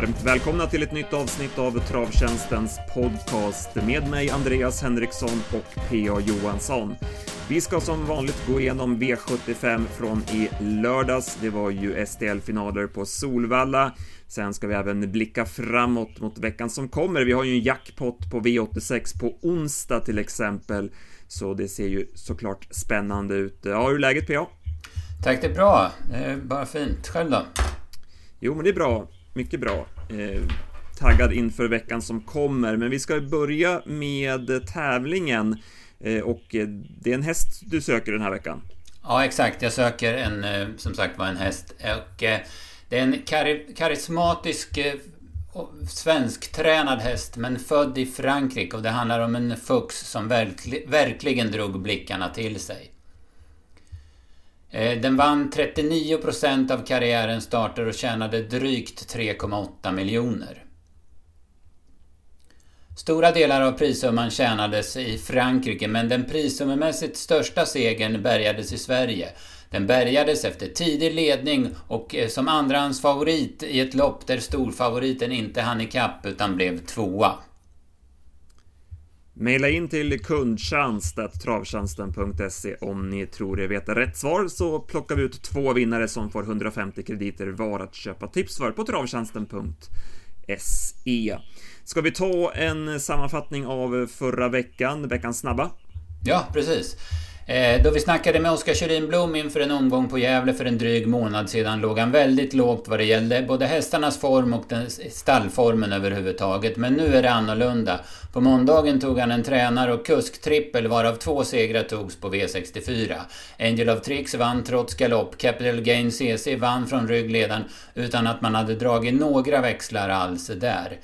varmt välkomna till ett nytt avsnitt av Travtjänstens podcast med mig Andreas Henriksson och P.A. Johansson. Vi ska som vanligt gå igenom V75 från i lördags. Det var ju STL-finaler på Solvalla. Sen ska vi även blicka framåt mot veckan som kommer. Vi har ju en jackpot på V86 på onsdag till exempel, så det ser ju såklart spännande ut. Ja, hur är läget PA? Tack, det är bra. Det är bara fint. Själv då? Jo, men det är bra. Mycket bra. Eh, taggad inför veckan som kommer, men vi ska börja med tävlingen. Eh, och eh, det är en häst du söker den här veckan. Ja, exakt. Jag söker en, eh, som sagt var, en häst. Och eh, det är en kar karismatisk eh, svensktränad häst, men född i Frankrike. Och det handlar om en fux som verkli verkligen drog blickarna till sig. Eh, den vann 39% av karriärens starter och tjänade drygt 3,8 miljoner. Stora delar av prissumman tjänades i Frankrike men den prissummemässigt största segern bärgades i Sverige. Den bärgades efter tidig ledning och eh, som andrahandsfavorit i ett lopp där storfavoriten inte hann ikapp utan blev tvåa. Maila in till kundtjänst.travtjänsten.se om ni tror er veta rätt svar så plockar vi ut två vinnare som får 150 krediter var att köpa tips för på travtjänsten.se. Ska vi ta en sammanfattning av förra veckan, veckans snabba? Ja, precis. Eh, då vi snackade med Oskar Kjellin Blom inför en omgång på Gävle för en dryg månad sedan låg han väldigt lågt vad det gällde både hästarnas form och den stallformen överhuvudtaget. Men nu är det annorlunda. På måndagen tog han en tränar och kusktrippel varav två segrar togs på V64. Angel of Tricks vann trots galopp. Capital Gain CC vann från ryggledaren utan att man hade dragit några växlar alls där.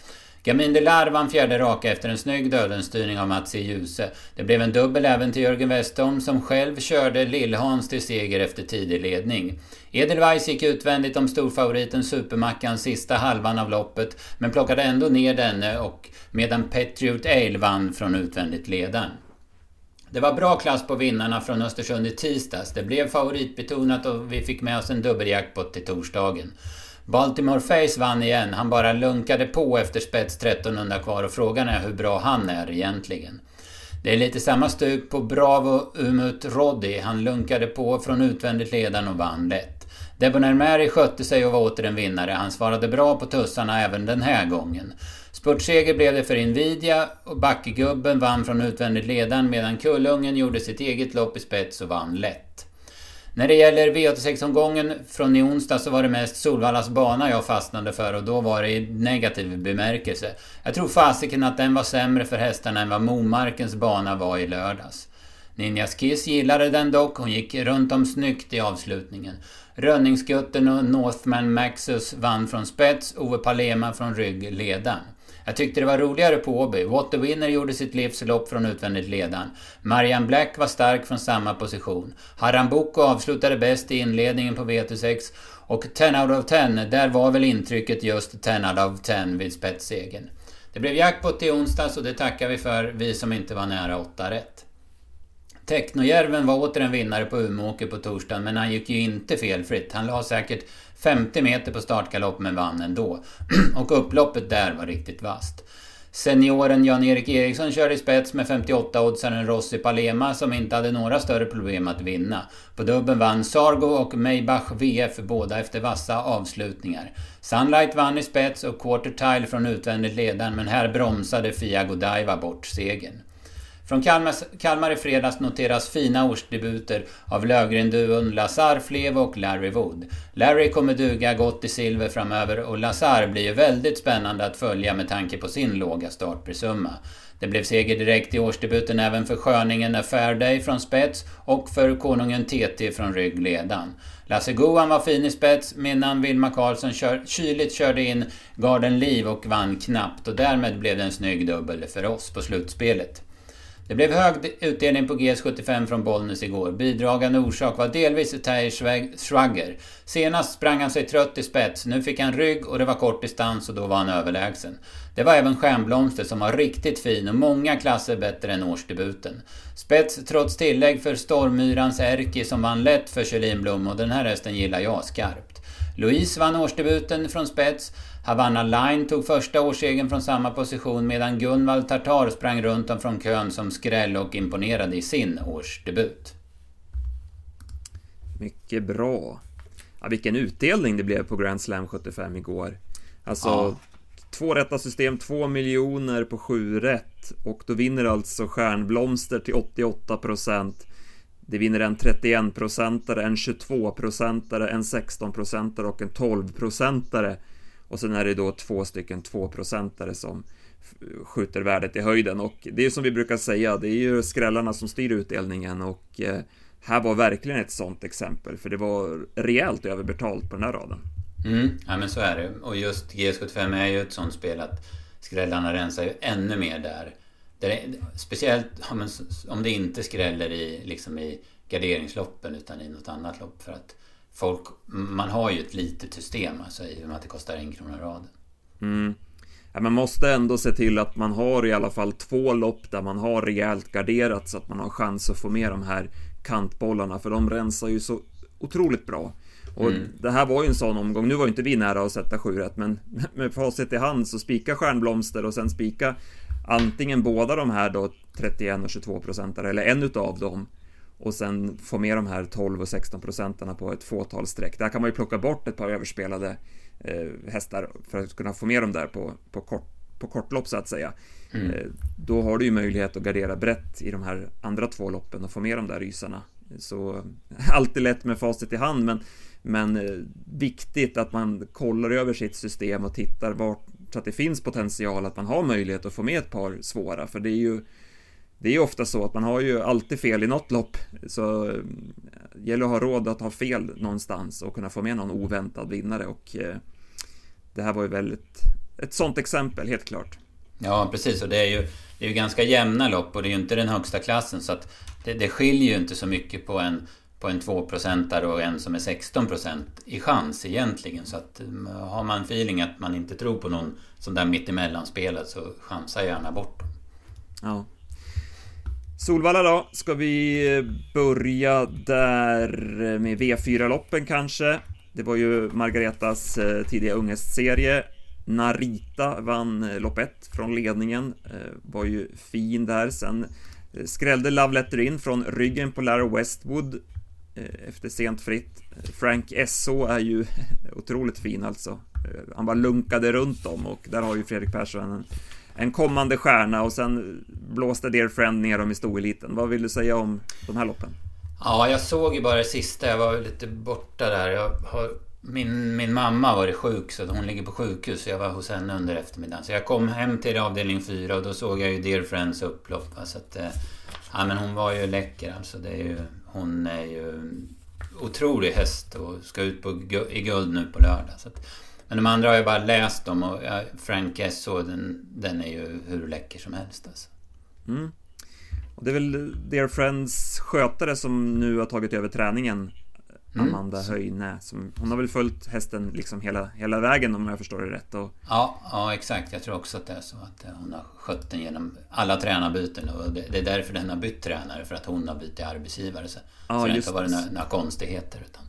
Gamin Delar vann fjärde raka efter en snygg dödenstyrning av Mats E. Djuse. Det blev en dubbel även till Jörgen Westholm som själv körde Lillhans till seger efter tidig ledning. Edelweiss gick utvändigt om storfavoriten Supermackan sista halvan av loppet men plockade ändå ner denne och medan Patriot Ale vann från utvändigt ledaren. Det var bra klass på vinnarna från Östersund i tisdags. Det blev favoritbetonat och vi fick med oss en dubbeljackpot till torsdagen. Baltimore Face vann igen. Han bara lunkade på efter spets 1300 kvar och frågan är hur bra han är egentligen. Det är lite samma stuk på Bravo Umut Roddy. Han lunkade på från utvändigt ledan och vann lätt. Debonair Mary skötte sig och var åter en vinnare. Han svarade bra på tussarna även den här gången. Spurtseger blev det för Invidia och Backegubben vann från utvändigt ledan medan Kullungen gjorde sitt eget lopp i spets och vann lätt. När det gäller V86-omgången från i onsdag så var det mest Solvallas bana jag fastnade för och då var det i negativ bemärkelse. Jag tror fasiken att den var sämre för hästarna än vad Momarkens bana var i lördags. Ninjas Kiss gillade den dock, hon gick runt om snyggt i avslutningen. Rönningsgutten och Northman Maxus vann från spets, Ove Palema från rygg ledan. Jag tyckte det var roligare på Åby. What the Winner gjorde sitt livslopp från utvändigt ledan. Marian Black var stark från samma position. Harambuco avslutade bäst i inledningen på VT6 och 10 out of 10, där var väl intrycket just 10 out of 10 vid spetssegern. Det blev jackpot i onsdags och det tackar vi för, vi som inte var nära 8 rätt. Technojärven var åter en vinnare på Umeåker på torsdagen men han gick ju inte felfritt. Han la säkert 50 meter på startgalopp men vann ändå. och upploppet där var riktigt vasst. Senioren Jan-Erik Eriksson körde i spets med 58-oddsaren Rossi Palema som inte hade några större problem att vinna. På dubben vann Sargo och Maybach VF båda efter vassa avslutningar. Sunlight vann i spets och Quarter Tile från utvändigt ledaren men här bromsade Fia Godiva bort segern. Från Kalmar, Kalmar i fredags noteras fina årsdebuter av Lövgren-duon Lazar Flevo och Larry Wood. Larry kommer duga gott i silver framöver och Lazar blir ju väldigt spännande att följa med tanke på sin låga startprisumma. Det blev seger direkt i årsdebuten även för sköningen Fairday från spets och för konungen TT från ryggledan. Lasse Goan var fin i spets medan Vilma Karlsson kör, kyligt körde in Garden Liv och vann knappt och därmed blev det en snygg dubbel för oss på slutspelet. Det blev hög utdelning på GS75 från Bollnäs igår. Bidragande orsak var delvis Terje Schwager. Senast sprang han sig trött i spets, nu fick han rygg och det var kort distans och då var han överlägsen. Det var även Stjärnblomster som var riktigt fin och många klasser bättre än årsdebuten. Spets trots tillägg för Stormyrans Erki som vann lätt för Kjellinblom och den här hästen gillar jag skarpt. Louise vann årsdebuten från spets. Havanna Line tog första årssegern från samma position medan Gunvald Tartar sprang runt om från kön som skräll och imponerade i sin årsdebut. Mycket bra. Ja, vilken utdelning det blev på Grand Slam 75 igår. Alltså, ja. två rätta system, två miljoner på sju rätt. Och då vinner alltså Stjärnblomster till 88 procent. Det vinner en 31-procentare, en 22-procentare, en 16-procentare och en 12-procentare. Och sen är det då två stycken tvåprocentare som skjuter värdet i höjden och det är som vi brukar säga, det är ju skrällarna som styr utdelningen och eh, här var verkligen ett sånt exempel för det var rejält överbetalt på den här raden. Mm, ja men så är det. Och just GS75 är ju ett sånt spel att skrällarna rensar ju ännu mer där. där är, speciellt om det inte skräller i, liksom i garderingsloppen utan i något annat lopp. För att folk, man har ju ett litet system alltså i och med att det kostar en krona raden. Mm. Ja, man måste ändå se till att man har i alla fall två lopp där man har rejält garderat så att man har chans att få med de här kantbollarna för de rensar ju så otroligt bra. Och mm. det här var ju en sån omgång, nu var ju inte vi nära att sätta 7 rätt men med facit i hand så spika Stjärnblomster och sen spika antingen båda de här då 31 och 22 procentare eller en utav dem och sen få med de här 12 och 16 procenterna på ett fåtal streck. Där kan man ju plocka bort ett par överspelade eh, hästar för att kunna få med dem där på, på, kort, på kortlopp så att säga. Mm. Eh, då har du ju möjlighet att gardera brett i de här andra två loppen och få med de där rysarna. Så alltid lätt med facit i hand men, men eh, viktigt att man kollar över sitt system och tittar vart så att det finns potential att man har möjlighet att få med ett par svåra för det är ju det är ju ofta så att man har ju alltid fel i något lopp så det eh, gäller att ha råd att ha fel någonstans och kunna få med någon oväntad vinnare och det här var ju väldigt ett sånt exempel helt klart. Ja, precis. Och det är ju, det är ju ganska jämna lopp och det är ju inte den högsta klassen. Så att det, det skiljer ju inte så mycket på en, på en 2% och en som är 16% i chans egentligen. Så att mm, har man feeling att man inte tror på någon sån där mittemellan-spelet så chansa gärna bort dem. Ja. Solvalla då, ska vi eh, börja där eh, med V4-loppen kanske? Det var ju Margaretas eh, tidiga unghästserie. Narita vann lopp 1 från ledningen, var ju fin där. Sen skrällde Love Letter in från ryggen på Lara Westwood efter sent fritt. Frank S.O. är ju otroligt fin alltså. Han bara lunkade runt dem och där har ju Fredrik Persson en, en kommande stjärna och sen blåste Dear Friend ner dem i stoeliten. Vad vill du säga om de här loppen? Ja, jag såg ju bara det sista. Jag var lite borta där. Jag har min, min mamma har varit sjuk så hon ligger på sjukhus. Så jag var hos henne under eftermiddagen. Så jag kom hem till avdelning 4 och då såg jag ju Dear Friends upplopp. Så att, eh, ja men hon var ju läcker alltså. Det är ju, hon är ju otrolig häst och ska ut på, i guld nu på lördag. Så att, men de andra har jag bara läst om och Frank Esso den, den är ju hur läcker som helst alltså. Mm. Och det är väl Dear Friends skötare som nu har tagit över träningen Mm. Amanda mm. Höjne. Som, hon har väl följt hästen liksom hela, hela vägen om jag förstår det rätt. Och... Ja, ja, exakt. Jag tror också att det är så att hon har skött den genom alla tränarbyten. Och det, det är därför den har bytt tränare. För att hon har bytt arbetsgivare. Så, ja, så det har inte varit några, några konstigheter. Utan...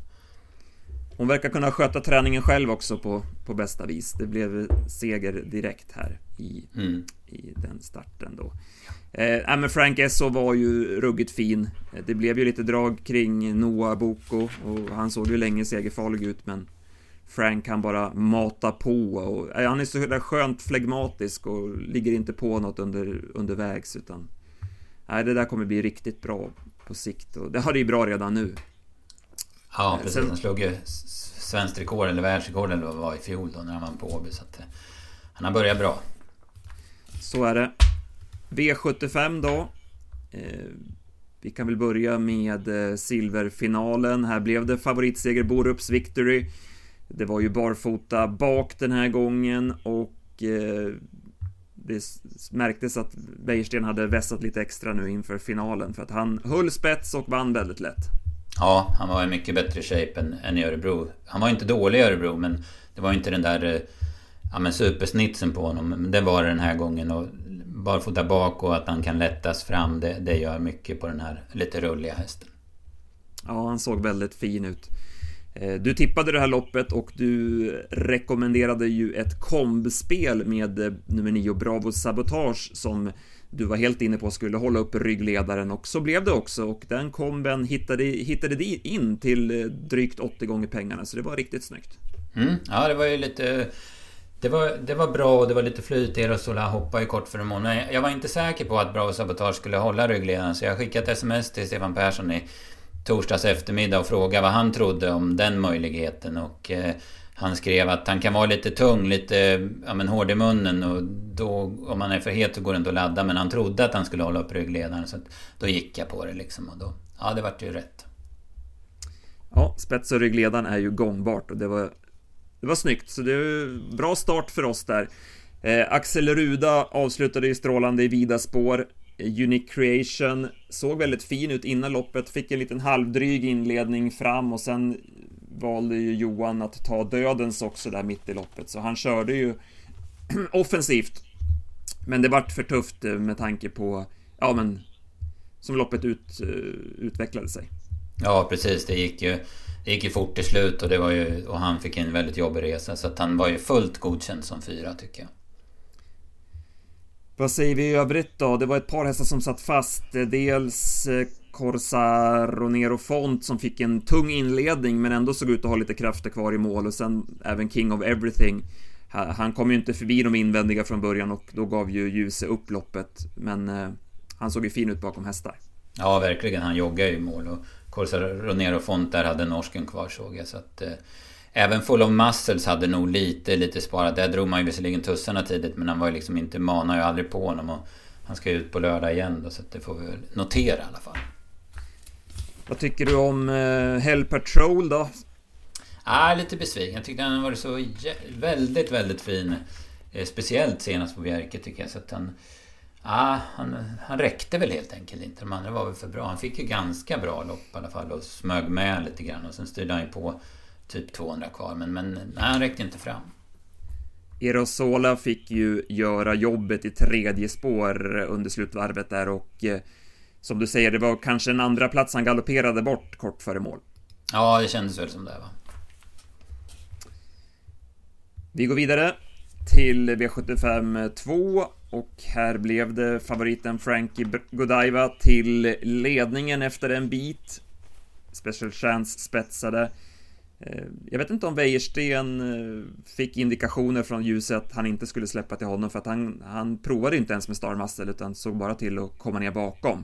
Hon verkar kunna sköta träningen själv också på, på bästa vis. Det blev seger direkt här i, mm. i den starten då. Eh, men Frank Esso var ju ruggigt fin. Det blev ju lite drag kring Noah Boko och han såg ju länge segerfarlig ut men Frank kan bara mata på och eh, han är så där skönt flegmatisk och ligger inte på något under, undervägs utan Nej, det där kommer bli riktigt bra på sikt och det har det ju bra redan nu. Ja, eh, precis. Sen, han slog ju svenskt rekord eller världsrekord eller vad var i fjol då när han vann på Åby så att eh, han har börjat bra. Så är det. V75 då. Eh, vi kan väl börja med eh, silverfinalen. Här blev det favoritseger Borups Victory. Det var ju barfota bak den här gången och eh, det märktes att Wäjersten hade vässat lite extra nu inför finalen för att han höll spets och vann väldigt lätt. Ja, han var i mycket bättre shape än, än i Örebro. Han var inte dålig i Örebro men det var inte den där eh, ja, men supersnitsen på honom. Men det var det den här gången och barfota bak och att han kan lättas fram. Det, det gör mycket på den här lite rulliga hästen. Ja, han såg väldigt fin ut. Eh, du tippade det här loppet och du rekommenderade ju ett kombspel med eh, nummer 9 Bravo Sabotage som du var helt inne på skulle hålla upp ryggledaren och så blev det också och den komben hittade, hittade in till eh, drygt 80 gånger pengarna så det var riktigt snyggt. Mm, ja, det var ju lite... Det var, det var bra och det var lite flyt. Erosola hoppade ju kort för en månad. Jag var inte säker på att Bravo Sabotage skulle hålla ryggledaren så jag skickade ett sms till Stefan Persson i torsdags eftermiddag och frågade vad han trodde om den möjligheten. Och eh, han skrev att han kan vara lite tung, lite ja, men hård i munnen och då om man är för het så går det inte att ladda. Men han trodde att han skulle hålla upp ryggledaren så då gick jag på det liksom. Och då, ja, det vart ju rätt. Ja, spets och ryggledaren är ju gångbart och det var, det var snyggt. Så det är bra start för oss där. Eh, Axel Ruda avslutade ju strålande i vida spår. Eh, Unique Creation såg väldigt fin ut innan loppet, fick en liten halvdryg inledning fram och sen valde ju Johan att ta dödens också där mitt i loppet, så han körde ju offensivt. Men det vart för tufft eh, med tanke på, ja men, som loppet ut, eh, utvecklade sig. Ja, precis. Det gick ju, det gick ju fort till slut och, det var ju, och han fick en väldigt jobbig resa. Så att han var ju fullt godkänd som fyra, tycker jag. Vad säger vi i övrigt då? Det var ett par hästar som satt fast. Dels Corsa Ronero Nero Font som fick en tung inledning men ändå såg ut att ha lite krafter kvar i mål och sen även King of Everything. Han kom ju inte förbi de invändiga från början och då gav ju Ljuse upp loppet. Men eh, han såg ju fin ut bakom hästar. Ja, verkligen. Han joggade ju i mål och Corsa Nero Font där hade norsken kvar såg jag. Så att, eh, Även Full of Muscles hade nog lite, lite sparat. Där drog man ju visserligen tussarna tidigt men han var ju liksom inte, manar ju aldrig på honom. Och han ska ju ut på lördag igen då, så det får vi väl notera i alla fall. Vad tycker du om eh, Hell Patrol då? Ah, lite besviken. Jag tyckte han var så väldigt, väldigt fin. Eh, speciellt senast på Bjerke tycker jag. Så att han, ah, han, han räckte väl helt enkelt inte. De andra var väl för bra. Han fick ju ganska bra lopp i alla fall och smög med lite grann. Och sen styrde han ju på typ 200 kvar. Men, men nej, han räckte inte fram. Erosola fick ju göra jobbet i tredje spår under slutvarvet där och eh, som du säger, det var kanske en andra plats han galopperade bort kort före mål. Ja, det kändes väl som det va. Vi går vidare till V75 2 och här blev det favoriten Frankie Godiva till ledningen efter en bit. Special Chance spetsade. Eh, jag vet inte om Wäjersten eh, fick indikationer från ljuset att han inte skulle släppa till honom för att han, han provade inte ens med Star Muscle utan såg bara till att komma ner bakom.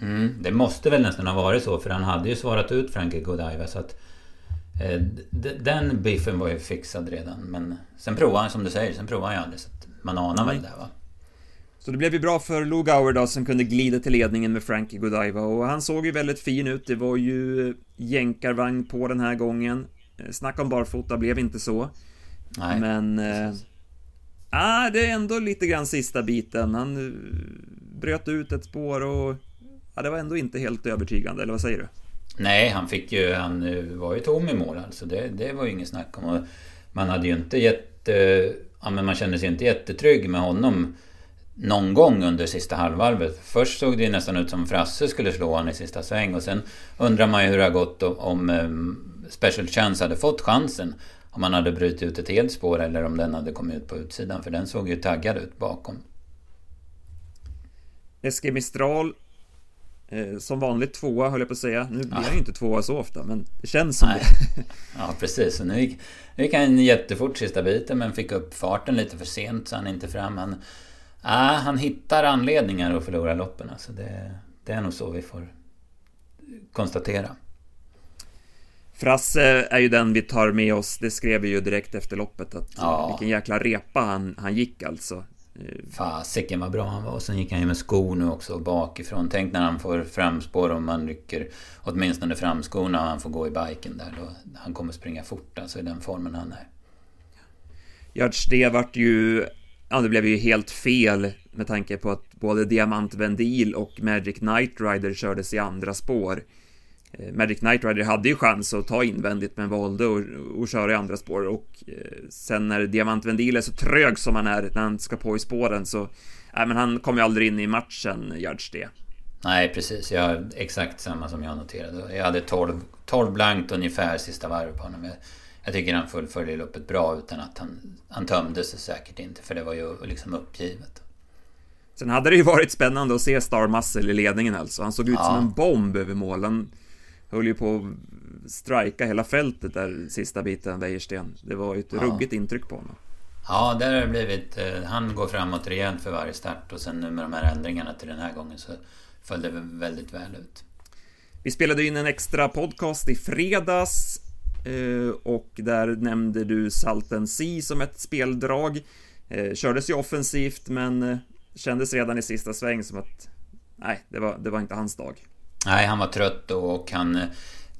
Mm, det måste väl nästan ha varit så för han hade ju svarat ut Frankie Godiva så att eh, Den biffen var ju fixad redan men Sen provade han som du säger, sen provade han ju aldrig så att man anar väl det va. Så det blev ju bra för Lou Gower då som kunde glida till ledningen med Frankie Godiva och han såg ju väldigt fin ut. Det var ju jänkarvagn på den här gången. Eh, snacka om barfota blev inte så. Nej, Men... Eh, ah, det är ändå lite grann sista biten. Han uh, bröt ut ett spår och... Ja, det var ändå inte helt övertygande, eller vad säger du? Nej, han fick ju... Han var ju tom i mål alltså. Det, det var ju inget snack om. Och man hade ju inte gett... Ja, men man kände sig inte jättetrygg med honom någon gång under sista halvvarvet. Först såg det nästan ut som Frasse skulle slå honom i sista sväng och sen undrar man ju hur det har gått om, om ehm, Special Chance hade fått chansen. Om man hade brutit ut ett helt spår eller om den hade kommit ut på utsidan för den såg ju taggad ut bakom. Eske Mistral eh, Som vanligt tvåa höll jag på att säga. Nu blir han ju inte tvåa så ofta men det känns som Nej. det. ja precis. nu gick, nu gick han jättefort sista biten men fick upp farten lite för sent så han inte fram. Han, ah, han hittar anledningar att förlora loppen. Alltså det, det är nog så vi får konstatera. Frasse är ju den vi tar med oss, det skrev vi ju direkt efter loppet att ja. vilken jäkla repa han, han gick alltså. Fasiken vad bra han var. Och sen gick han ju med skor nu också bakifrån. Tänk när han får framspår om man rycker åtminstone framskorna och han får gå i biken där. Då, han kommer springa fort alltså i den formen han är. Görs det vart ju... Ja, det blev ju helt fel med tanke på att både Diamant Vendil och Magic Knight Rider kördes i andra spår. Eh, Magic Knight Rider hade ju chans att ta invändigt men valde att, köra i andra spår och eh, sen när Diamant Vendil är så trög som han är när han ska på i spåren så Nej men han kom ju aldrig in i matchen, Gerd det. Nej, precis. Jag exakt samma som jag noterade. Jag hade 12, 12 blankt ungefär sista varvet på honom. Jag, jag tycker han fullföljde loppet bra utan att han, han tömde sig säkert inte. För det var ju liksom uppgivet. Sen hade det ju varit spännande att se Star Muscle i ledningen alltså. Han såg ut ja. som en bomb över mål. Höll ju på att strika hela fältet där sista biten, Wäjersten. Det var ju ett ja. ruggigt intryck på honom. Ja, där har det blivit... Eh, han går framåt rejält för varje start och sen nu med de här ändringarna till den här gången så föll det väldigt väl ut. Vi spelade in en extra podcast i fredags eh, och där nämnde du Salten Sea som ett speldrag. Eh, kördes ju offensivt men kändes redan i sista sväng som att nej, det var, det var inte hans dag. Nej, han var trött då och han eh,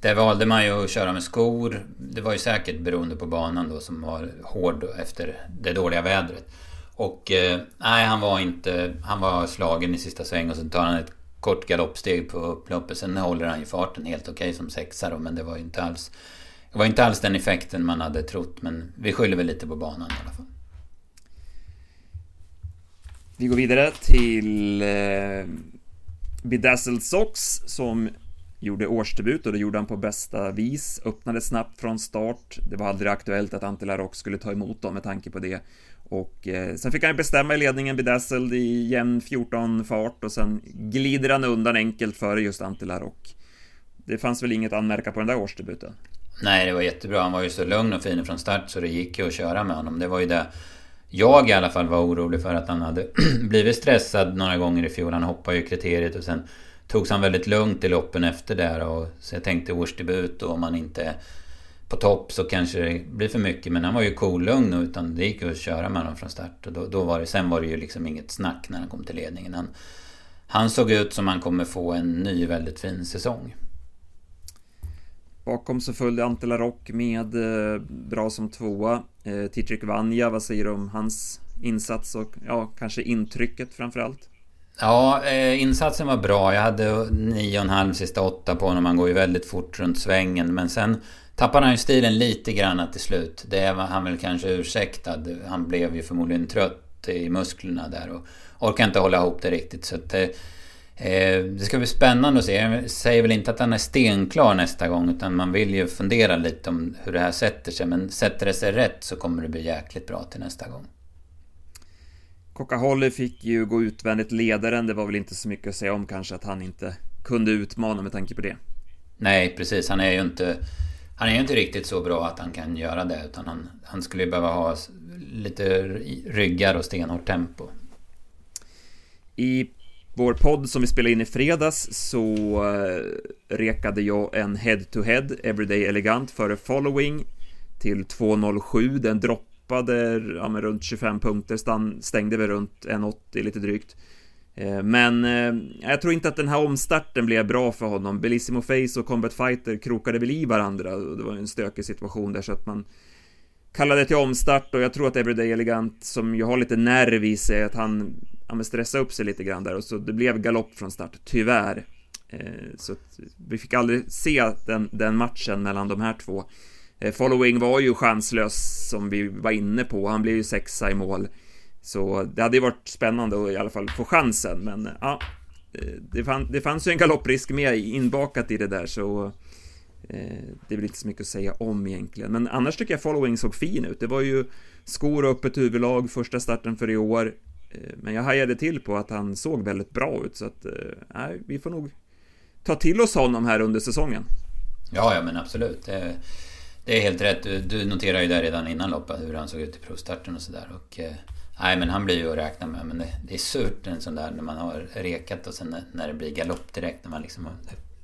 där valde man ju att köra med skor. Det var ju säkert beroende på banan då som var hård efter det dåliga vädret. Och eh, nej, han var inte... Han var slagen i sista sväng och sen tar han ett kort galoppsteg på upploppet. Sen håller han ju farten helt okej okay som sexa då, men det var ju inte alls... Det var inte alls den effekten man hade trott, men vi skyller väl lite på banan i alla fall. Vi går vidare till eh, Bedazzled Socks som gjorde årsdebut och det gjorde han på bästa vis. Öppnade snabbt från start. Det var aldrig aktuellt att Ante Larock skulle ta emot dem med tanke på det. Och eh, sen fick han bestämma i ledningen Bedazzled i jämn 14 fart och sen glider han undan enkelt före just Ante Larock. Det fanns väl inget att anmärka på den där årsdebuten? Nej, det var jättebra. Han var ju så lugn och fin från start så det gick ju att köra med honom. Det var ju det jag i alla fall var orolig för att han hade blivit stressad några gånger i fjol. Han hoppade ju kriteriet och sen togs han väldigt lugnt i loppen efter där. Och, så jag tänkte årsdebut och om han inte är på topp så kanske det blir för mycket. Men han var ju cool lugn utan det gick ju att köra med honom från start. Och då, då, var det, sen var det ju liksom inget snack när han kom till ledningen. Han, han såg ut som han kommer få en ny väldigt fin säsong. Bakom så följde Ante Rock med eh, bra som tvåa. Eh, Titrik Vanja, vad säger du om hans insats och ja, kanske intrycket framförallt? Ja, eh, insatsen var bra. Jag hade 9,5 sista åtta på honom. Han går ju väldigt fort runt svängen. Men sen tappade han ju stilen lite grann till slut. Det var han väl kanske ursäktad. Han blev ju förmodligen trött i musklerna där och orkade inte hålla ihop det riktigt. Så att, eh, det ska bli spännande att se. Jag säger väl inte att han är stenklar nästa gång utan man vill ju fundera lite om hur det här sätter sig. Men sätter det sig rätt så kommer det bli jäkligt bra till nästa gång. Coca-Holly fick ju gå utvändigt ledaren, det var väl inte så mycket att säga om kanske att han inte kunde utmana med tanke på det. Nej, precis. Han är ju inte... Han är ju inte riktigt så bra att han kan göra det utan han, han skulle ju behöva ha lite ryggar och stenhårt tempo. I vår podd som vi spelade in i fredags så eh, rekade jag en head-to-head -head, Everyday Elegant före Following till 2.07. Den droppade ja, men runt 25 punkter, stängde väl runt 1,80 lite drygt. Eh, men eh, jag tror inte att den här omstarten blev bra för honom. Bellissimo Face och Combat Fighter krokade väl i varandra och det var en stökig situation där så att man kallade till omstart och jag tror att Everyday Elegant som ju har lite nerv i sig att han ja, stressade upp sig lite grann där och så det blev galopp från start, tyvärr. Eh, så vi fick aldrig se den, den matchen mellan de här två. Eh, Following var ju chanslös som vi var inne på, han blev ju sexa i mål. Så det hade ju varit spännande att i alla fall få chansen, men ja, eh, det, fann, det fanns ju en galopprisk med inbakat i det där så Eh, det är väl inte så mycket att säga om egentligen. Men annars tycker jag Following såg fin ut. Det var ju skor och öppet huvudlag, första starten för i år. Eh, men jag hajade till på att han såg väldigt bra ut så att, eh, nej, vi får nog ta till oss honom här under säsongen. Ja, ja men absolut. Det det är helt rätt. Du, du noterade ju där redan innan loppet hur han såg ut i provstarten och sådär. eh, nej men han blir ju att räkna med. Men det, det, är surt en sån där när man har rekat och sen när, när det blir galopp direkt. När man liksom,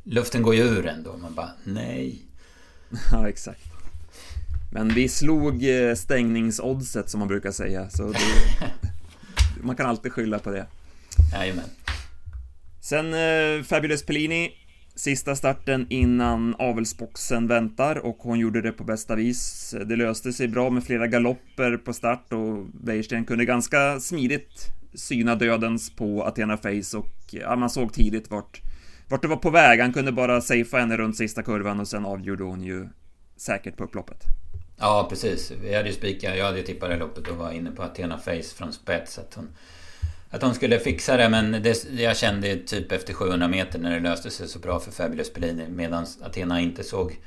luften går ju ur ändå. Man bara nej. Ja exakt. Men vi slog eh, stängningsoddset som man brukar säga. Så det, man kan alltid skylla på det. Jajamän. Sen eh, Fabulous Pellini Sista starten innan avelsboxen väntar och hon gjorde det på bästa vis. Det löste sig bra med flera galopper på start och Wäjersten kunde ganska smidigt syna dödens på Athena Face och ja, man såg tidigt vart, vart det var på väg. Han kunde bara safea henne runt sista kurvan och sen avgjorde hon ju säkert på upploppet. Ja, precis. Vi hade ju spikat, jag hade ju tippat det loppet och var inne på Athena Face från spets. Att hon att hon skulle fixa det men det, jag kände typ efter 700 meter när det löste sig så bra för Fabulous Pellini medan Athena inte såg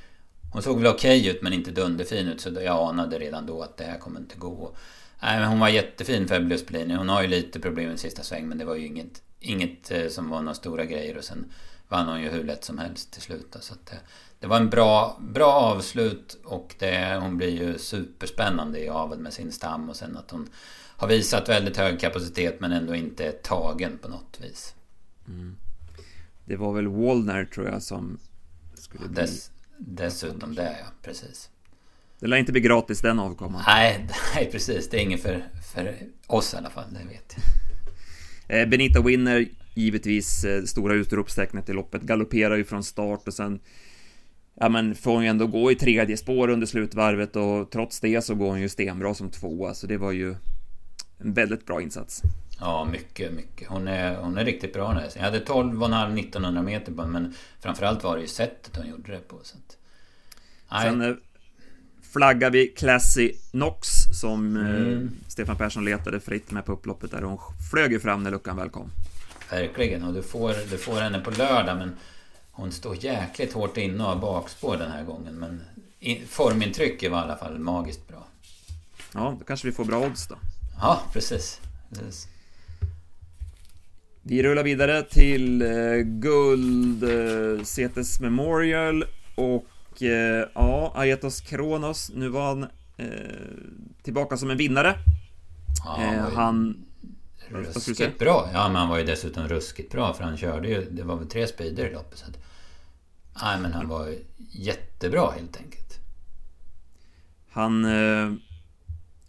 Hon såg väl okej okay ut men inte dunderfin ut så jag anade redan då att det här kommer inte gå. Nej men hon var jättefin Fabulous Pellini. Hon har ju lite problem i sista sväng men det var ju inget, inget eh, som var några stora grejer och sen vann hon ju hur lätt som helst till slut. Så att det, det var en bra, bra avslut och det, hon blir ju superspännande i aveln med sin stam och sen att hon har visat väldigt hög kapacitet men ändå inte är tagen på något vis. Mm. Det var väl Wallner tror jag som skulle ja, dess, Dessutom det ja, precis. Det lär inte bli gratis den avkomman. Nej, nej precis. Det är inget för, för oss i alla fall, det vet jag. Eh, Benita vinner givetvis eh, stora utropstecknet i loppet. Galopperar ju från start och sen ja men får hon ju ändå gå i tredje spår under slutvarvet och trots det så går hon ju stenbra som tvåa så det var ju en väldigt bra insats. Ja, mycket, mycket. Hon är, hon är riktigt bra nu. Jag hade 12,5 1900 meter på men framförallt var det ju sättet hon gjorde det på. Så att, Sen eh, flaggar vi Classy Knox som mm. Stefan Persson letade fritt med på upploppet där. Hon flög ju fram när luckan väl kom. Verkligen, och du får, du får henne på lördag men hon står jäkligt hårt inne och har bakspår den här gången. Men formintrycket var i alla fall magiskt bra. Ja, då kanske vi får bra odds då. Ja, precis. precis. Vi rullar vidare till eh, Guld eh, Cetes Memorial och eh, ja, Aetos Kronos. Nu var han eh, tillbaka som en vinnare. Ja, eh, han... Ruskigt bra. Ja, men han var ju dessutom ruskigt bra för han körde ju... Det var väl tre speeder i loppet. Så att, nej, men han var jättebra helt enkelt. Han eh,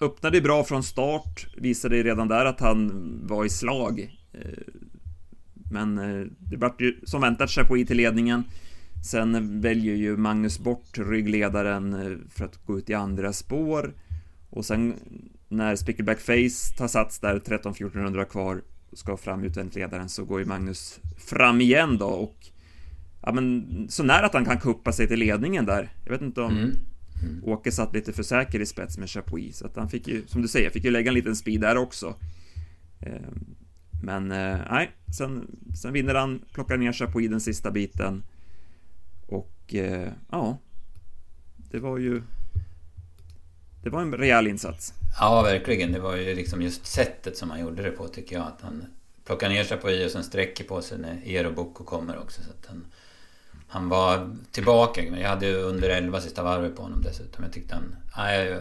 öppnade bra från start. Visade redan där att han var i slag. Eh, men eh, det vart ju som väntat Chapuis till ledningen. Sen väljer ju Magnus bort ryggledaren eh, för att gå ut i andra spår. Och sen när Spickleback Face tar sats där 13-1400 kvar ska fram utvändigt ledaren så går ju Magnus fram igen då och ja men så nära att han kan kuppa sig till ledningen där. Jag vet inte om mm. Mm. Åke satt lite för säker i spets med Chapuis så att han fick ju, som du säger, fick ju lägga en liten speed där också. Ehm, men eh, nej, sen, sen vinner han, plockar ner Chapuis den sista biten. Och eh, ja, det var ju... Det var en rejäl insats. Ja, verkligen. Det var ju liksom just sättet som han gjorde det på tycker jag. Att han plockar ner Chapuis och sen sträcker på sig när Eero Bocco kommer också. Så att han, han var tillbaka. Jag hade ju under 11 sista varvet på honom dessutom. Jag tyckte han... Nej,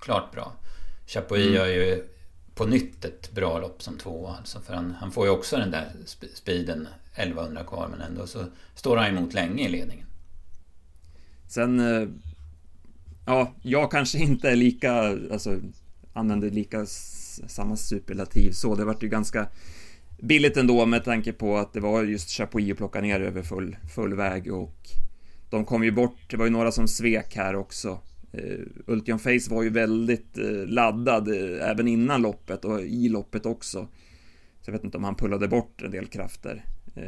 klart bra. Chapuis mm. gör ju på nytt ett bra lopp som tvåa. Alltså för han, han får ju också den där speeden 1100 kvar men ändå så står han emot länge i ledningen. Sen... Ja, jag kanske inte är lika... Alltså använder lika samma superlativ så. Det vart ju ganska billigt ändå med tanke på att det var just Chapuis att plocka ner över full, full väg och de kom ju bort. Det var ju några som svek här också. Uh, Ultion Face var ju väldigt uh, laddad uh, även innan loppet och i loppet också. Så jag vet inte om han pullade bort en del krafter. Uh,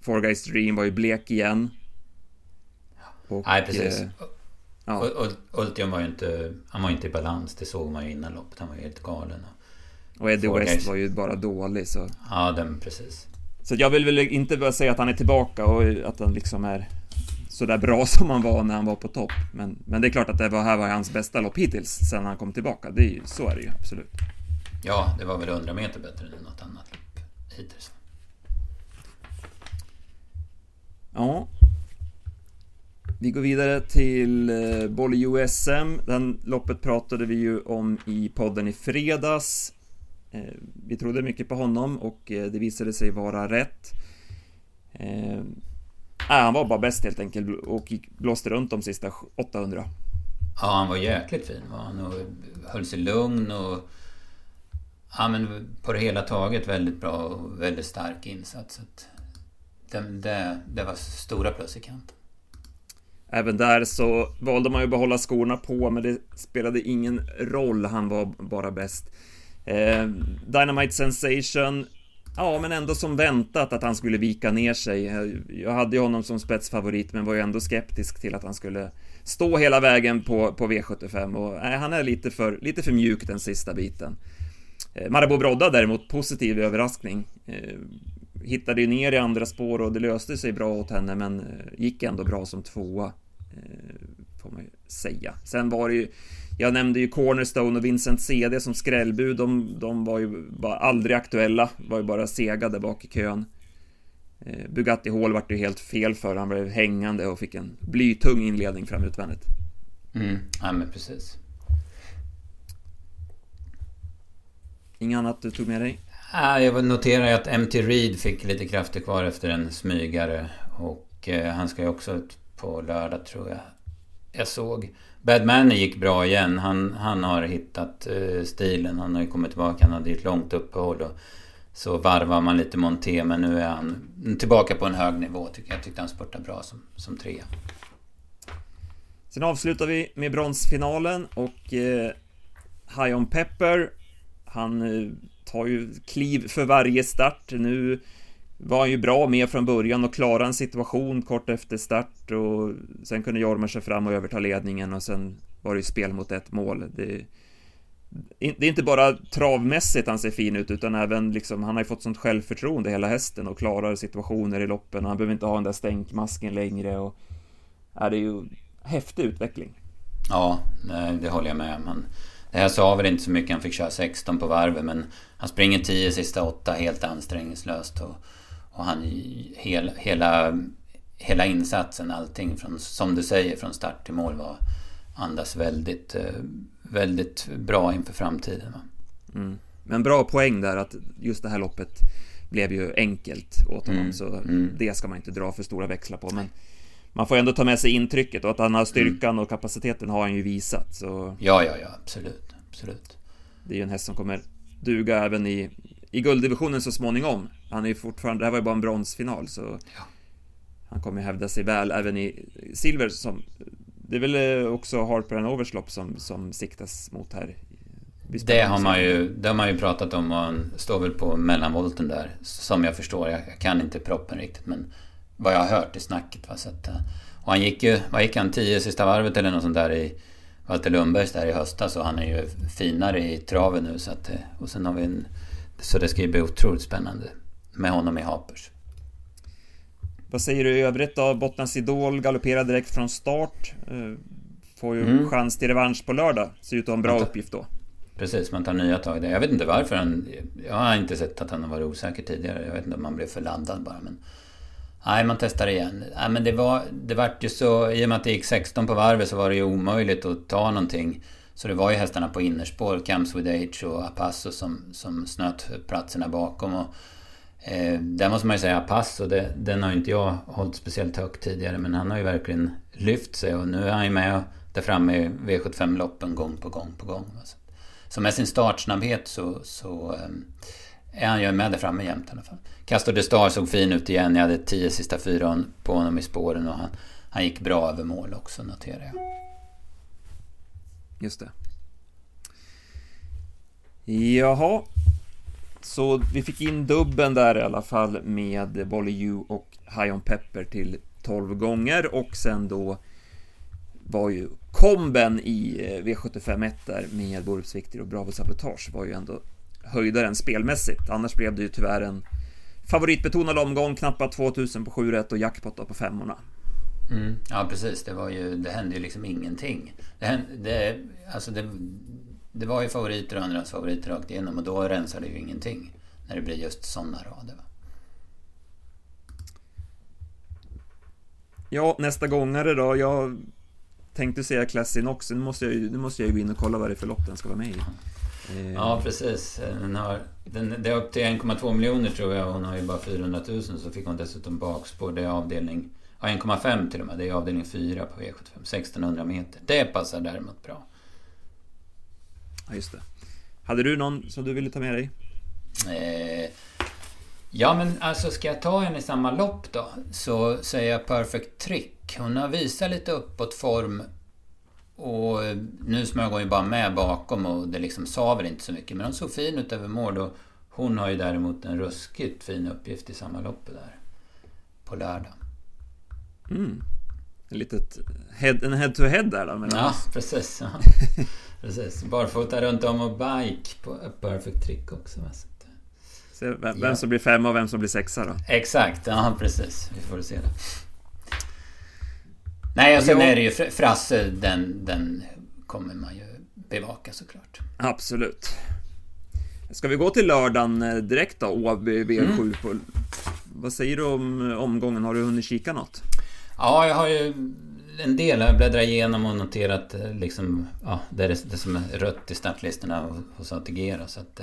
Four Guys Dream var ju blek igen. Och, Nej, precis. Ja. Ultion var ju inte, han var inte i balans, det såg man ju innan loppet. Han var ju helt galen. Och Eddie West var ju bara dålig så. Ja, den precis. Så jag vill väl inte bara säga att han är tillbaka och att han liksom är sådär bra som han var när han var på topp. Men, men det är klart att det var, här var hans bästa lopp hittills sen han kom tillbaka. Det är ju, så är det ju absolut. Ja, det var väl 100 meter bättre än något annat lopp hittills. Ja. Vi går vidare till eh, Bolle USM. Den loppet pratade vi ju om i podden i fredags. Eh, vi trodde mycket på honom och eh, det visade sig vara rätt. Nej, han var bara bäst helt enkelt och blåste runt de sista 800. Ja, han var jäkligt fin var han och höll sig lugn och... Ja, men på det hela taget väldigt bra och väldigt stark insats. Det, det, det var stora plus i kanten. Även där så valde man ju att behålla skorna på, men det spelade ingen roll. Han var bara bäst. Eh, Dynamite Sensation Ja, men ändå som väntat att han skulle vika ner sig. Jag hade ju honom som spetsfavorit, men var ju ändå skeptisk till att han skulle stå hela vägen på, på V75 och nej, han är lite för, lite för mjuk den sista biten. Eh, Marabou Brodda däremot, positiv överraskning. Eh, hittade ju ner i andra spår och det löste sig bra åt henne men gick ändå bra som tvåa. Får man ju säga. Sen var det ju jag nämnde ju Cornerstone och Vincent CD som skrällbud. De, de var ju bara aldrig aktuella. Var ju bara sega där bak i kön. Eh, Bugatti Hall vart ju helt fel för. Han blev hängande och fick en blytung inledning fram utvändigt. Mm, ja men precis. Inget annat du tog med dig? Ah, jag noterar att MT Reed fick lite krafter kvar efter en smygare. Och eh, han ska ju också ut på lördag tror jag. Jag såg. Bad Manny gick bra igen. Han, han har hittat eh, stilen. Han har ju kommit tillbaka. Han hade ett långt uppehåll. Och så varvar man lite Monté. Men nu är han tillbaka på en hög nivå. Tycker jag. jag tyckte han spurtade bra som, som trea. Sen avslutar vi med bronsfinalen och eh, High On Pepper. Han eh, tar ju kliv för varje start. Nu var han ju bra med från början och klarade en situation kort efter start och sen kunde Jorma sig fram och överta ledningen och sen var det ju spel mot ett mål. Det, det är inte bara travmässigt han ser fin ut utan även liksom, han har ju fått sånt självförtroende hela hästen och klarar situationer i loppen. Han behöver inte ha den där stänkmasken längre och är det är ju häftig utveckling. Ja, det håller jag med om. Det här sa väl inte så mycket, han fick köra 16 på varvet men han springer 10 sista 8 helt ansträngningslöst och och han, hel, hela, hela insatsen, allting från, som du säger, från start till mål var andas väldigt, eh, väldigt bra inför framtiden. Mm. Men bra poäng där att just det här loppet blev ju enkelt åt honom mm. så mm. det ska man inte dra för stora växlar på men man får ändå ta med sig intrycket och att han har styrkan och kapaciteten har han ju visat så Ja, ja, ja, absolut, absolut. Det är ju en häst som kommer duga även i, i gulddivisionen så småningom. Han är ju fortfarande, det här var ju bara en bronsfinal så ja. Han kommer hävda sig väl även i silver som Det är väl eh, också Harper and Overslopp som, som siktas mot här det har man ju, det har man ju pratat om och han står väl på mellanvolten där Som jag förstår, jag kan inte proppen riktigt men Vad jag har hört i snacket va, så att, eh, Och han gick ju, vad gick han, tio sista varvet eller något sånt där i Walter Lundbergs där i höstas och han är ju finare i traven nu så att eh, Och sen har vi en Så det ska ju bli otroligt spännande med honom i Hapers. Vad säger du i övrigt då? Bottnas Idol galopperar direkt från start. Eh, får ju mm. chans till revansch på lördag. Ser ut att ha en bra tar, uppgift då. Precis, man tar nya tag där. Jag vet inte varför han... Jag har inte sett att han har varit osäker tidigare. Jag vet inte om han blev för laddad bara men... Nej, man testar igen. Nej, men det var... Det var ju så... I och med att det gick 16 på varvet så var det ju omöjligt att ta någonting. Så det var ju hästarna på innerspår, Camps with Age och Apasso som, som snöt platserna bakom. Och Eh, där måste man ju säga Apasso, det, den har inte jag hållit speciellt högt tidigare men han har ju verkligen lyft sig och nu är han ju med där framme i V75-loppen gång på gång på gång. Så med sin startsnabbhet så, så eh, han ju med där framme jämt i alla fall. Castor de Star såg fin ut igen. Jag hade tio sista fyran på honom i spåren och han, han gick bra över mål också noterar jag. Just det. Jaha, så vi fick in dubben där i alla fall med Bolly U och High On Pepper till 12 gånger och sen då var ju komben i eh, V75 där med Borups och Bravo Sabotage var ju ändå höjdaren spelmässigt. Annars blev det ju tyvärr en favoritbetonad omgång, knappa 2000 på 7 rätt och jackpot på femmorna. Mm, ja precis, det var ju, det hände ju liksom ingenting. Det, hände, det, alltså det, det var ju favoriter och andras favoriter rakt igenom och då rensar det ju ingenting. När det blir just sådana rader. Va? Ja, nästa gångare då. Jag tänkte säga Classinox. Nu måste jag ju, nu måste jag ju gå in och kolla vad det är för lopp den ska vara med i. Ja, precis. Den har, den, det är upp till 1,2 miljoner tror jag. Hon har ju bara 400 000. Så fick hon dessutom bakspår. Det är avdelning... Ja, 1,5 till och med. Det är avdelning 4 på V75. 1600 meter. Det passar däremot bra. Ja, just det. Hade du någon som du ville ta med dig? Eh, ja, men alltså ska jag ta en i samma lopp då? Så säger jag Perfect Trick. Hon har visat lite uppåt form. Och nu smög hon ju bara med bakom och det liksom sa väl inte så mycket. Men hon såg fin ut över mål. Och hon har ju däremot en ruskigt fin uppgift i samma lopp där. På lördag. Mm. En litet head, en head to head där då? Ja, oss. precis. Ja. Precis. Barfota runt om och bike på Perfect Trick också. Se vem, vem ja. som blir femma och vem som blir sexa då. Exakt, ja precis. Vi får se det. Nej, och sen är det ju Frasse, den, den kommer man ju bevaka såklart. Absolut. Ska vi gå till lördagen eh, direkt då? Åby V7 mm. på... Vad säger du om omgången? Har du hunnit kika något? Ja, jag har ju en del jag bläddrat igenom och noterat eh, liksom, ja, det är det som är rött i startlistorna hos ATG. Då, så att,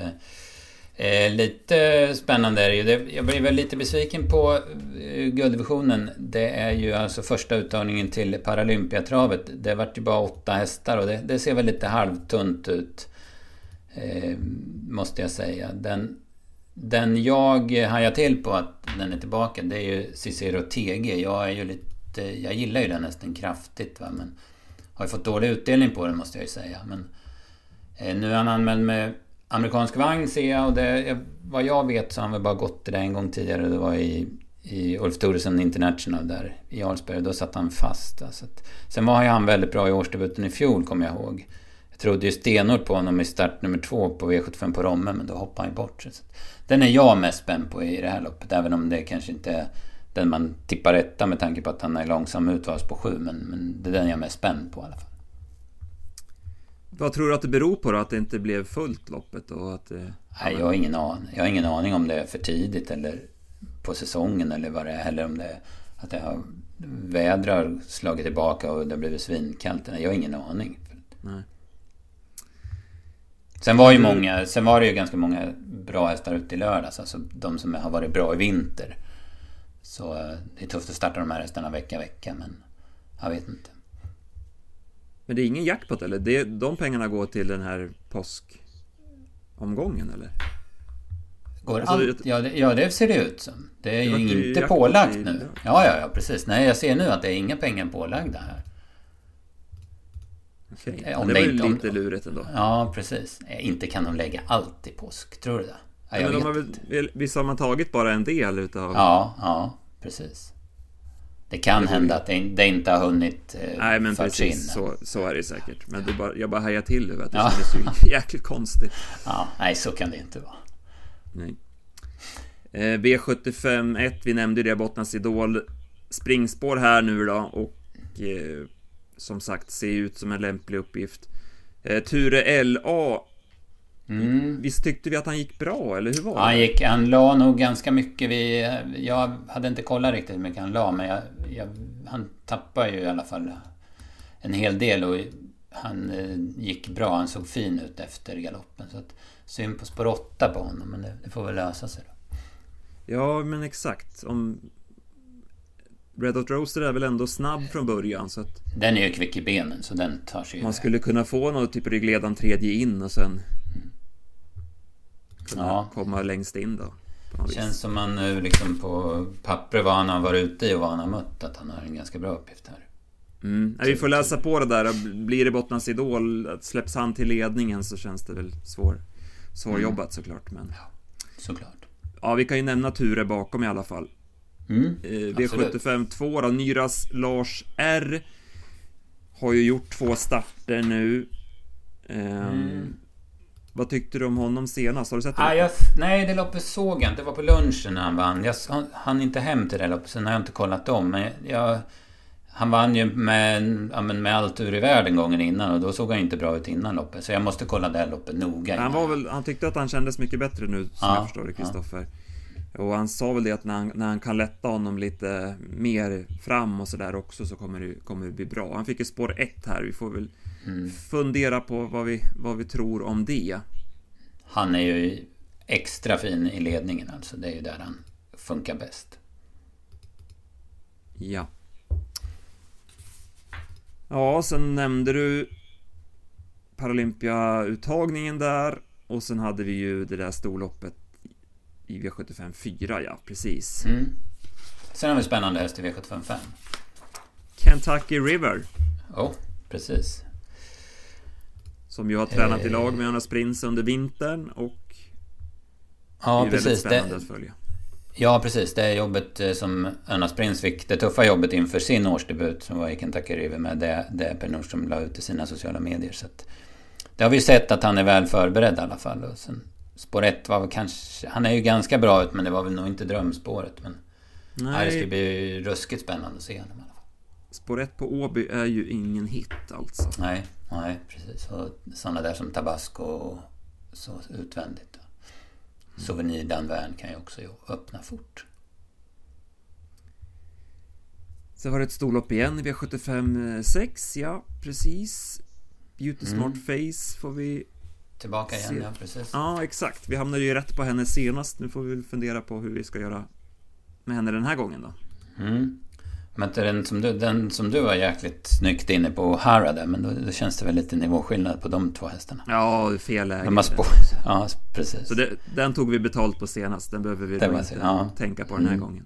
eh, lite spännande är det ju. Jag blev väl lite besviken på eh, gulddivisionen. Det är ju alltså första uttagningen till Paralympiatravet. Det vart ju bara åtta hästar och det, det ser väl lite halvtunt ut. Eh, måste jag säga. Den, den jag hajar till på att den är tillbaka det är ju Cicero TG. Jag är ju lite jag gillar ju den nästan kraftigt va, men har ju fått dålig utdelning på den måste jag ju säga. Men eh, nu är han anmäld med amerikansk vagn ser jag och det, vad jag vet så har han väl bara gått det där en gång tidigare. Det var i, i Ulf Thoresen International där i Jarlsberg. Då satt han fast. Alltså. Sen var ju han väldigt bra i årsdebuten i fjol kommer jag ihåg. Jag trodde ju stenhårt på honom i start nummer två på V75 på Romme men då hoppade han ju bort. Så den är jag mest spänd på i det här loppet. Även om det kanske inte är den man tippar etta med tanke på att han är långsam utvals på sju. Men, men det är den jag är mest spänd på i alla fall. Vad tror du att det beror på då? Att det inte blev fullt loppet? Och att det... Nej, jag har, ingen aning. jag har ingen aning om det är för tidigt eller på säsongen eller vad det är. Eller om det är att det har vädret har slagit tillbaka och det har blivit svinkallt. Jag har ingen aning. Nej. Sen var ju många, sen var det ju ganska många bra hästar ute i lördags. Alltså de som har varit bra i vinter. Så eh, det är tufft att starta de här hästarna vecka vecka men jag vet inte. Men det är ingen jackpot eller? Det, de pengarna går till den här påskomgången eller? Går alltså, allt, ja, det, ja, det ser det ut som. Det är ju inte pålagt nu. Ja, ja, ja, precis. Nej, jag ser nu att det är inga pengar pålagda här. Okay. det var ju lite lurigt ändå. Ja, precis. Inte kan de lägga allt i påsk, tror du det? Ja, men de har väl, visst har man tagit bara en del utav... Ja, ja, precis. Det kan det hända att det, det, inte har hunnit eh, Nej, men precis. Så, så är det säkert. Men det bara, jag bara hajar till nu att det ja. kändes så jäkligt konstigt. Ja, nej, så kan det inte vara. Nej. Eh, V75 1, vi nämnde det, Bottnas Idol. Springspår här nu då och eh, som sagt ser ut som en lämplig uppgift. Eh, Ture LA Mm. Visst tyckte vi att han gick bra, eller hur var det? Han, gick, han la nog ganska mycket. Vi, jag hade inte kollat riktigt hur mycket han la, men jag, jag, han tappade ju i alla fall en hel del och han eh, gick bra. Han såg fin ut efter galoppen. Så att, synd på spår 8 på honom, men det, det, får väl lösa sig då. Ja, men exakt. Om... Red Hot Roaster är väl ändå snabb från början så att... Den är ju kvick i benen så den tar sig ju Man skulle kunna få något typ ryggledan tredje in och sen kunna ja. komma längst in då. Känns vis. som man nu liksom på papper vad han har varit ute i och vad han har mött att han har en ganska bra uppgift här. Mm. Vi får läsa på det där. Blir det Bottnas Idol, släpps han till ledningen så känns det väl svår, svårjobbat mm. såklart. Men... Ja, såklart. Ja, vi kan ju nämna Ture bakom i alla fall. Mm, eh, V75 2 då, Nyras Lars R. Har ju gjort två starter nu. Um, mm. Vad tyckte du om honom senast? Har du sett det? Ah, jag, nej, det loppet såg jag inte. Det var på lunchen när han vann. Jag hann inte hem till det loppet, sen har jag inte kollat om. Men jag, han vann ju med, med allt ur i världen gången innan och då såg han inte bra ut innan loppet. Så jag måste kolla det loppet noga. Han, var väl, han tyckte att han kändes mycket bättre nu, som ja, jag förstår det, Kristoffer. Ja. Och han sa väl det att när han, när han kan lätta honom lite mer fram och sådär också så kommer det, kommer det bli bra. Han fick ju spår 1 här, vi får väl mm. fundera på vad vi, vad vi tror om det. Han är ju extra fin i ledningen alltså. Det är ju där han funkar bäst. Ja. Ja, sen nämnde du Paralympia-uttagningen där. Och sen hade vi ju det där storloppet i V75 4, ja precis. Mm. Sen har vi spännande häst i V75 5. Kentucky River. Ja, oh, precis. Som ju har tränat i lag med Jonas Prins under vintern och Ja, det är precis. spännande det, att följa. Ja, precis. Det jobbet eh, som Jonas Prins fick, det tuffa jobbet inför sin årsdebut som var i Kentucky River med det, det Per Nordström la ut i sina sociala medier. Så att det har vi sett att han är väl förberedd i alla fall. Och sen, spår 1 var väl kanske... Han är ju ganska bra ut men det var väl nog inte drömspåret. Men Nej. det ska bli ruskigt spännande att se honom i alla fall. Spår 1 på Åby är ju ingen hit alltså. Nej, nej precis. Och sådana där som Tabasco och så utvändigt. Då. Souvenir Danvern kan ju också öppna fort. Sen var det ett storlopp igen i V75 6, ja precis. Beauty mm. Smart Face får vi Tillbaka igen, se. ja precis. Ja, exakt. Vi hamnade ju rätt på henne senast. Nu får vi väl fundera på hur vi ska göra med henne den här gången då. Mm. Men den som, du, den som du var jäkligt snyggt inne på, Hara där, men då, då, känns det väl lite nivåskillnad på de två hästarna. Ja, fel läge. De har spår. Ja, precis. Så det, den tog vi betalt på senast. Den behöver vi inte ja. tänka på den här mm. gången.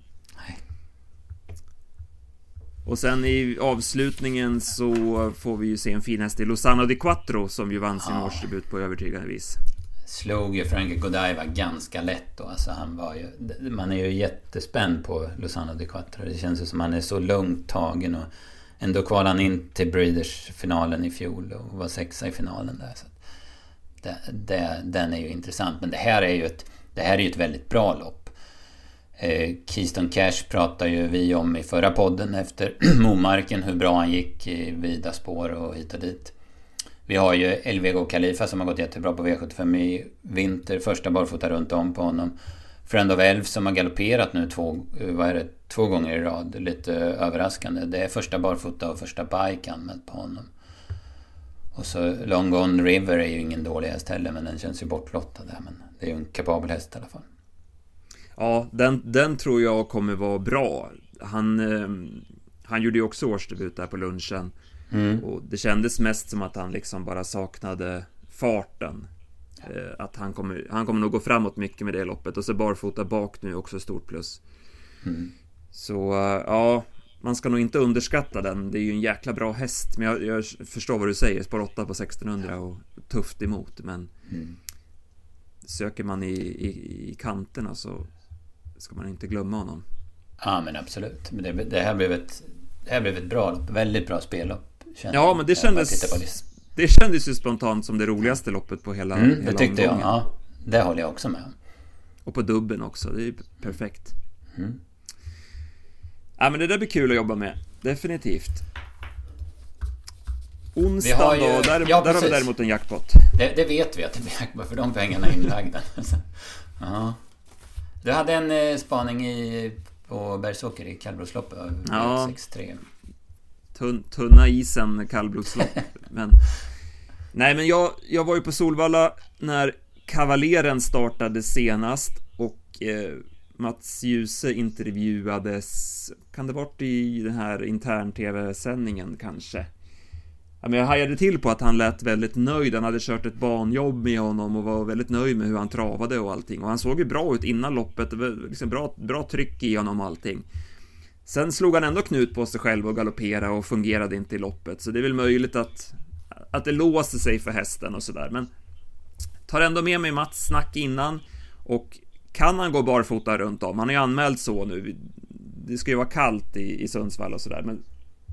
Och sen i avslutningen så får vi ju se en fin häst i Lozano di Quattro som ju vann sin ja. årsdebut på övertygande vis. Slog ju Frankie Godiva ganska lätt då. Alltså han var ju... Man är ju jättespänd på Luzano di Quattro. Det känns ju som han är så lugnt tagen och ändå kvalade han in till Breeders-finalen i fjol och var sexa i finalen där. Så det, det, den är ju intressant. Men det här är ju ett, det här är ju ett väldigt bra lopp. Eh, Keystone Cash pratade ju vi om i förra podden efter Momarken, hur bra han gick i vida spår och hit och dit. Vi har ju Elvego Khalifa som har gått jättebra på V75 i vinter, första barfota runt om på honom. Friend of Elf som har galopperat nu två, eh, vad är det, två gånger i rad, lite överraskande. Det är första barfota och första bike anmält på honom. Och så Long Gone River är ju ingen dålig häst heller, men den känns ju bortlottad där. Men det är ju en kapabel häst i alla fall. Ja, den, den tror jag kommer vara bra. Han, eh, han gjorde ju också årsdebut där på lunchen. Mm. Och det kändes mest som att han liksom bara saknade farten. Eh, att han kommer, han kommer nog gå framåt mycket med det loppet. Och så barfota bak nu också stort plus. Mm. Så eh, ja, man ska nog inte underskatta den. Det är ju en jäkla bra häst. Men jag, jag förstår vad du säger. Spår 8 på 1600 och tufft emot. Men mm. söker man i, i, i kanterna så ska man inte glömma honom. Ja men absolut. Men det, det, här blev ett, det här blev ett bra. Väldigt bra spellopp. Ja men det kändes... Det kändes ju spontant som det roligaste loppet på hela, mm, hela Det tyckte omgången. jag. Ja, det håller jag också med om. Och på dubben också. Det är ju perfekt. Mm. Ja men det där blir kul att jobba med. Definitivt. Onsdag ju... då, där, ja, där har vi däremot en jackpot. Det, det, vet vi att det blir jackpot, för de pengarna är inlagda. ja. Du hade en eh, spaning i, på Bergsåker i kallblodsloppet. Ja. 6-3. Tun, tunna isen kallblodslopp. men... Nej men jag, jag var ju på Solvalla när Kavaleren startade senast och eh, Mats Djuse intervjuades, kan det varit i den här intern-tv-sändningen kanske? Ja, men jag hajade till på att han lät väldigt nöjd. Han hade kört ett banjobb med honom och var väldigt nöjd med hur han travade och allting. Och han såg ju bra ut innan loppet. Det var liksom bra, bra tryck i honom och allting. Sen slog han ändå knut på sig själv och galopperade och fungerade inte i loppet. Så det är väl möjligt att, att det låser sig för hästen och sådär. Men tar ändå med mig Mats snack innan. Och kan han gå barfota runt om? Han har ju anmält så nu. Det ska ju vara kallt i, i Sundsvall och sådär. Men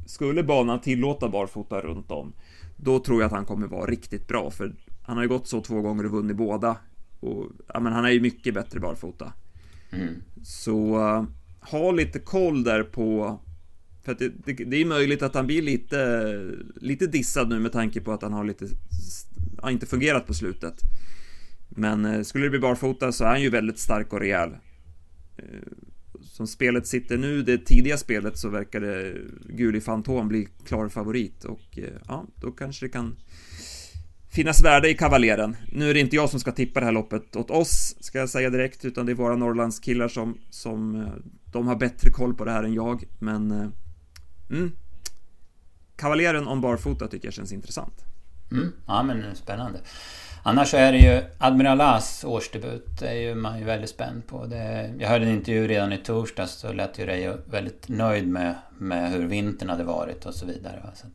skulle banan tillåta barfota runt om, då tror jag att han kommer vara riktigt bra, för han har ju gått så två gånger och vunnit båda. Och, ja, men han är ju mycket bättre barfota. Mm. Så ha lite koll där på för att det, det, det, är möjligt att han blir lite, lite dissad nu med tanke på att han har lite, har inte fungerat på slutet. Men eh, skulle det bli barfota så är han ju väldigt stark och rejäl. Eh, som spelet sitter nu, det tidiga spelet, så verkar det Guli Fantom bli klar favorit och eh, ja, då kanske det kan finnas värde i kavaleren. Nu är det inte jag som ska tippa det här loppet åt oss, ska jag säga direkt, utan det är våra Norrlandskillar som, som eh, de har bättre koll på det här än jag, men eh, mm, Kavaleren om barfota tycker jag känns intressant. Mm, ja men eh, spännande. Annars är det ju Admiral As årsdebut. Det är ju man ju väldigt spänd på. Det, jag hörde en intervju redan i torsdags så lät ju Reijo väldigt nöjd med, med hur vintern hade varit och så vidare. Så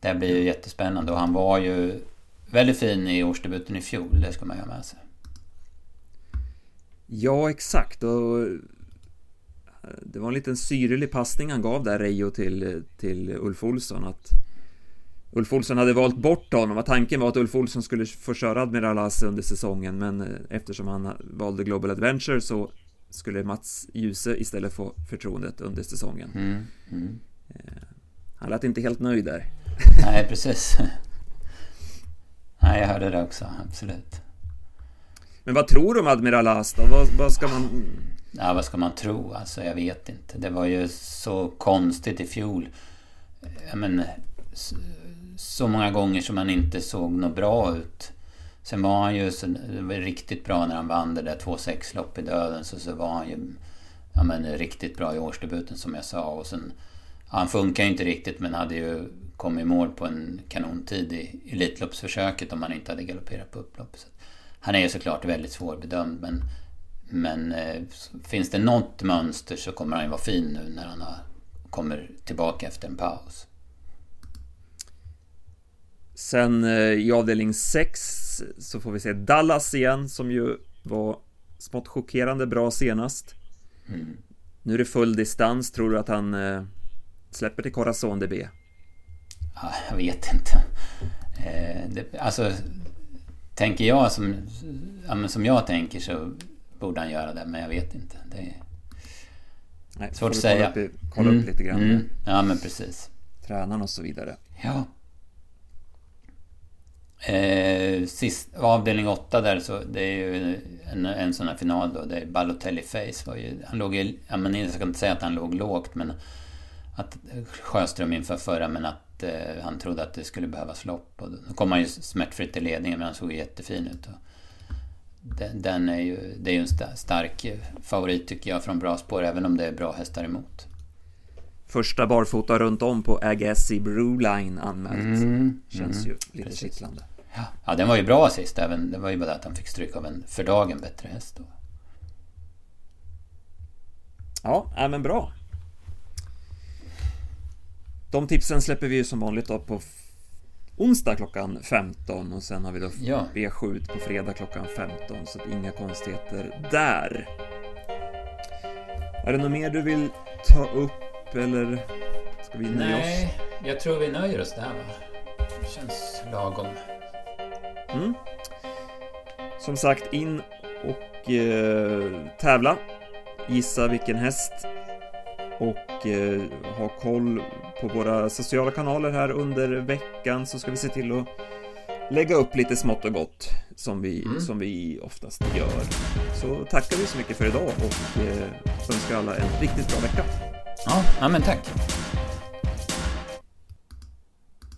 det blir ju jättespännande och han var ju väldigt fin i årsdebuten i fjol. Det ska man ju ha med sig. Ja, exakt. Och det var en liten syrlig passning han gav där, Reijo, till, till Ulf Olsson. Att Ulf Olsson hade valt bort honom och tanken var att Ulf Olsson skulle få köra Admiral As under säsongen men eh, eftersom han valde Global Adventure så skulle Mats Djuse istället få förtroendet under säsongen. Mm, mm. Eh, han lät inte helt nöjd där. Nej, precis. Nej, jag hörde det också, absolut. Men vad tror du om Admiral As då? Vad, vad, ska man... Ja, vad ska man tro? Alltså, jag vet inte. Det var ju så konstigt i fjol. Ja, men, så, många gånger som han inte såg något bra ut. Sen var han ju så, var riktigt bra när han vann det där 2-6 lopp i döden. Så, så var han ju ja, men, riktigt bra i årsdebuten som jag sa. Och sen, han funkar ju inte riktigt men hade ju kommit i mål på en kanontid i Elitloppsförsöket om han inte hade galopperat på upplopp. Så han är ju såklart väldigt svårbedömd men, men eh, finns det något mönster så kommer han ju vara fin nu när han har, kommer tillbaka efter en paus. Sen eh, i avdelning 6 så får vi se Dallas igen som ju var smått chockerande bra senast. Mm. Nu är det full distans, tror du att han eh, släpper till Corazon DB? Ja, jag vet inte. Eh, det, alltså, tänker jag som, ja, som jag tänker så borde han göra det, men jag vet inte. Det är Nej, svårt att säga. Kolla, upp, kolla mm, upp lite grann. Mm, ja, men precis. Tränaren och så vidare. Ja. Eh, sist, avdelning 8 där så det är ju en, en sån här final då. Det är Balotelli Face var ju, han låg ju, ja, men jag ska inte säga att han låg lågt men att Sjöström inför förra men att eh, han trodde att det skulle behövas lopp. Och då kom han ju smärtfritt i ledningen men han såg jättefin ut. Och den, den, är ju, det är ju en stark favorit tycker jag från bra spår även om det är bra hästar emot. Första barfota runt om på Agassi Brewline anmält. Mm, Känns mm, ju lite precis. kittlande. Ja. ja, den var ju bra sist. Även, det var ju bara att han fick stryk av en för dagen bättre häst då. Ja, äh, men bra. De tipsen släpper vi ju som vanligt då på onsdag klockan 15 och sen har vi då ja. B7 på fredag klockan 15 så inga konstigheter där. Är det något mer du vill ta upp eller ska vi nöja oss? Nej, jag tror vi nöjer oss där va? Det känns lagom. Mm. Som sagt, in och eh, tävla. Gissa vilken häst. Och eh, ha koll på våra sociala kanaler här under veckan så ska vi se till att lägga upp lite smått och gott som vi, mm. som vi oftast gör. Så tackar vi så mycket för idag och eh, önskar alla en riktigt bra vecka. Ja, men tack.